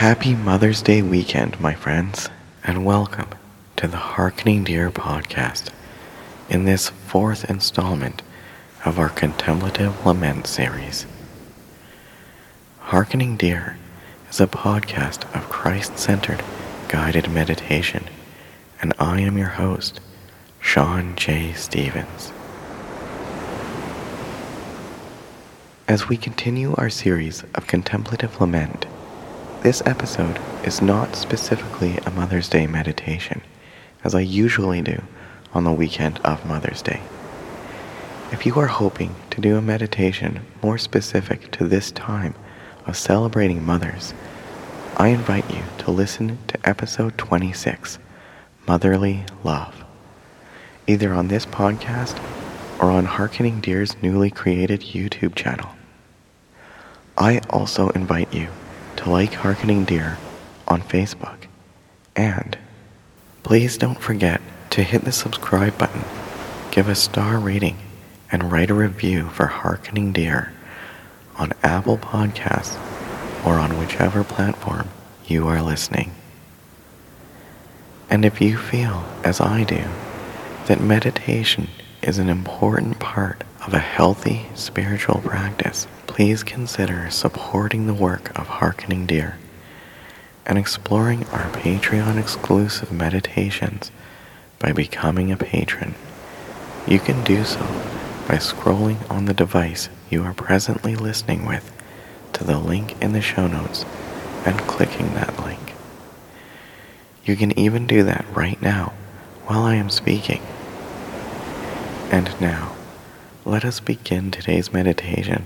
Happy Mother's Day weekend, my friends, and welcome to the Harkening Deer podcast in this fourth installment of our Contemplative Lament series. Harkening Deer is a podcast of Christ centered guided meditation, and I am your host, Sean J. Stevens. As we continue our series of contemplative lament, this episode is not specifically a Mother's Day meditation, as I usually do on the weekend of Mother's Day. If you are hoping to do a meditation more specific to this time of celebrating mothers, I invite you to listen to episode 26, Motherly Love, either on this podcast or on Harkening Deer's newly created YouTube channel. I also invite you to like Harkening Deer on Facebook. And please don't forget to hit the subscribe button, give a star rating, and write a review for Harkening Deer on Apple Podcasts or on whichever platform you are listening. And if you feel, as I do, that meditation is an important part of a healthy spiritual practice, please consider supporting the work of Harkening Deer and exploring our Patreon exclusive meditations by becoming a patron. You can do so by scrolling on the device you are presently listening with to the link in the show notes and clicking that link. You can even do that right now while I am speaking. And now, let us begin today's meditation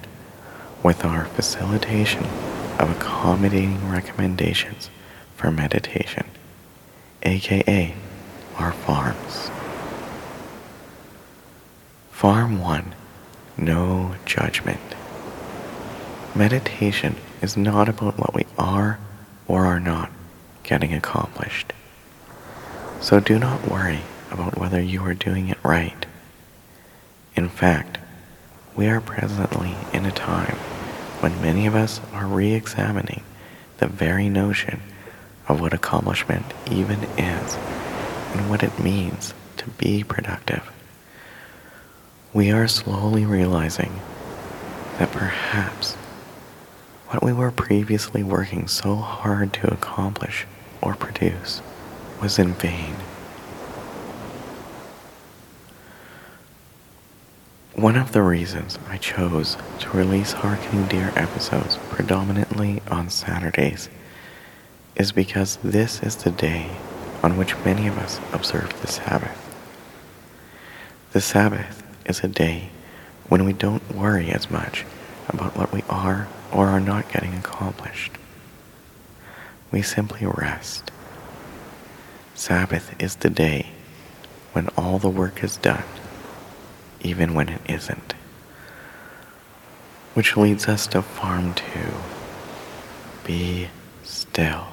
with our facilitation of accommodating recommendations for meditation, aka our farms. Farm 1 No Judgment. Meditation is not about what we are or are not getting accomplished. So do not worry about whether you are doing it right. In fact, we are presently in a time when many of us are re examining the very notion of what accomplishment even is and what it means to be productive. We are slowly realizing that perhaps what we were previously working so hard to accomplish or produce was in vain. One of the reasons I chose to release Harkening Deer episodes predominantly on Saturdays is because this is the day on which many of us observe the Sabbath. The Sabbath is a day when we don't worry as much about what we are or are not getting accomplished. We simply rest. Sabbath is the day when all the work is done even when it isn't. Which leads us to Farm 2 Be still.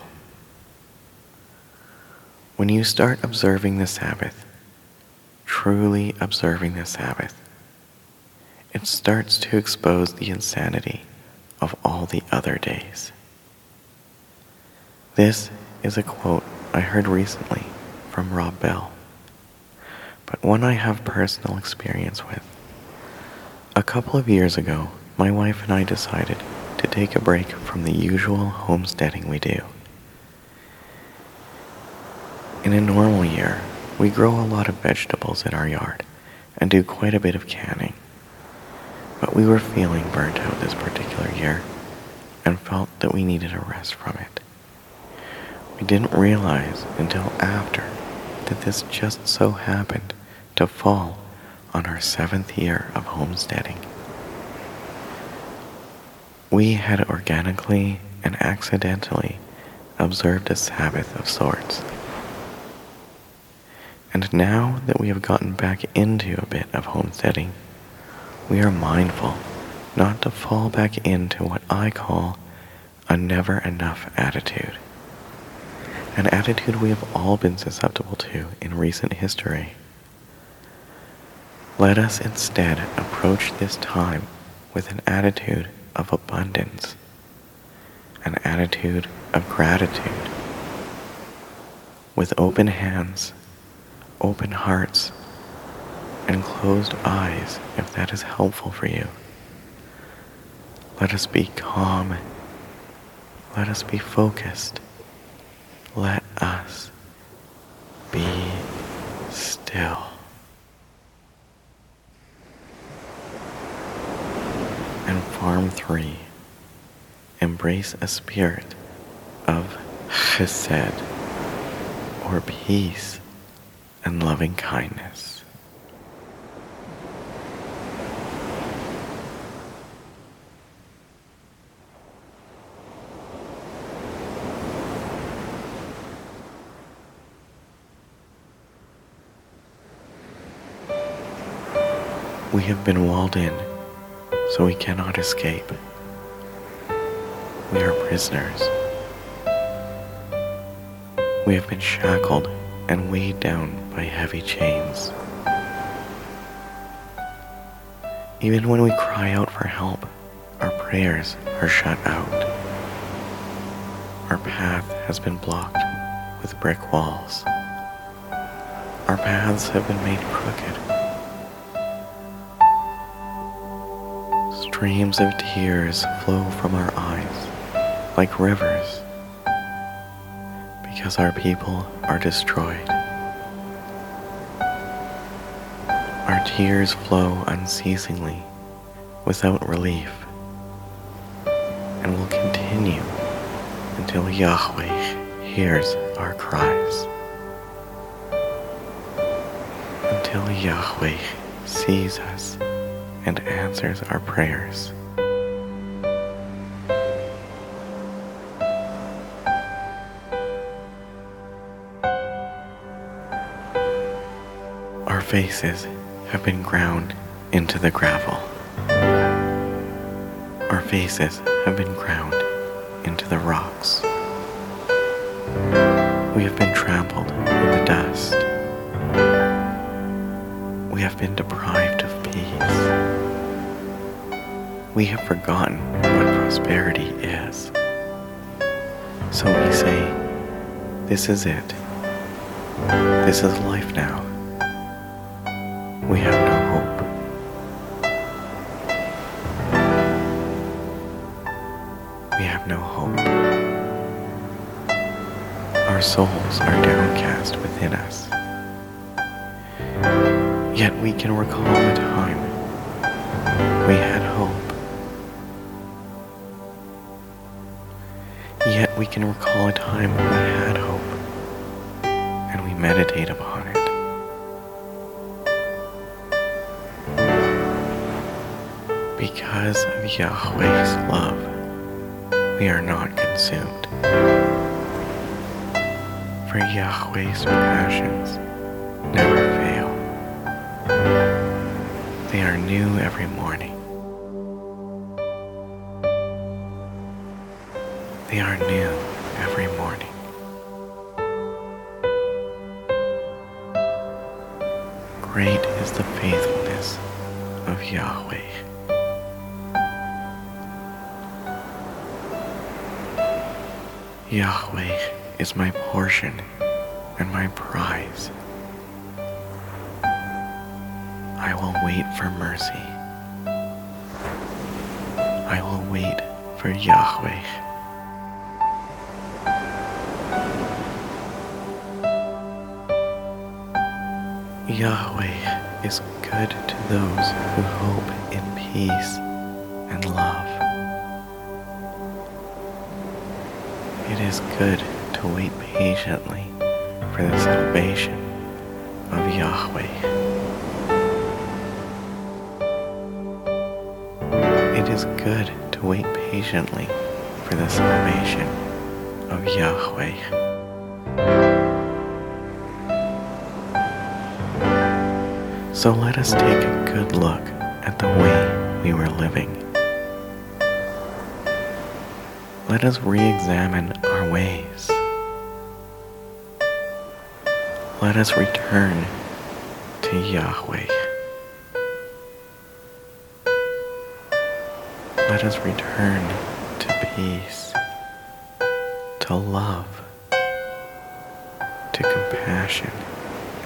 When you start observing the Sabbath, truly observing the Sabbath, it starts to expose the insanity of all the other days. This is a quote I heard recently from Rob Bell but one I have personal experience with. A couple of years ago, my wife and I decided to take a break from the usual homesteading we do. In a normal year, we grow a lot of vegetables in our yard and do quite a bit of canning. But we were feeling burnt out this particular year and felt that we needed a rest from it. We didn't realize until after that this just so happened to fall on our seventh year of homesteading. We had organically and accidentally observed a Sabbath of sorts. And now that we have gotten back into a bit of homesteading, we are mindful not to fall back into what I call a never enough attitude. An attitude we have all been susceptible to in recent history. Let us instead approach this time with an attitude of abundance, an attitude of gratitude with open hands, open hearts, and closed eyes if that is helpful for you. Let us be calm. Let us be focused. Let us be still. And Farm 3 Embrace a spirit of chesed, or peace and loving kindness. We have been walled in, so we cannot escape. We are prisoners. We have been shackled and weighed down by heavy chains. Even when we cry out for help, our prayers are shut out. Our path has been blocked with brick walls. Our paths have been made crooked. Streams of tears flow from our eyes like rivers because our people are destroyed. Our tears flow unceasingly without relief and will continue until Yahweh hears our cries. Until Yahweh sees us and answers our prayers. Our faces have been ground into the gravel. Our faces have been ground into the rocks. We have been trampled in the dust. We have been deprived of peace. We have forgotten what prosperity is. So we say, This is it. This is life now. We have no hope. We have no hope. Our souls are downcast within us. Yet we can recall a time we Yet we can recall a time when we had hope and we meditate upon it. Because of Yahweh's love, we are not consumed. For Yahweh's passions never fail. They are new every morning. They are new every morning. Great is the faithfulness of Yahweh. Yahweh is my portion and my prize. I will wait for mercy. I will wait for Yahweh. Yahweh is good to those who hope in peace and love. It is good to wait patiently for the salvation of Yahweh. It is good to wait patiently for the salvation of Yahweh. So let us take a good look at the way we were living. Let us re examine our ways. Let us return to Yahweh. Let us return to peace to love, to compassion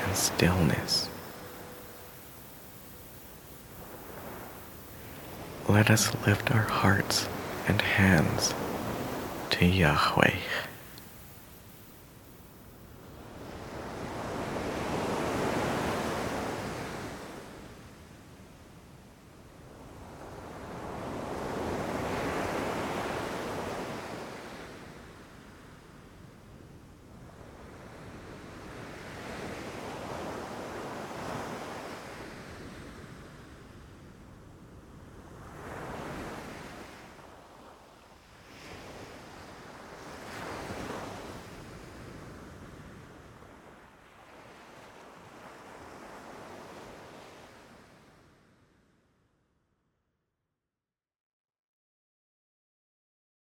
and stillness. Let us lift our hearts and hands to Yahweh.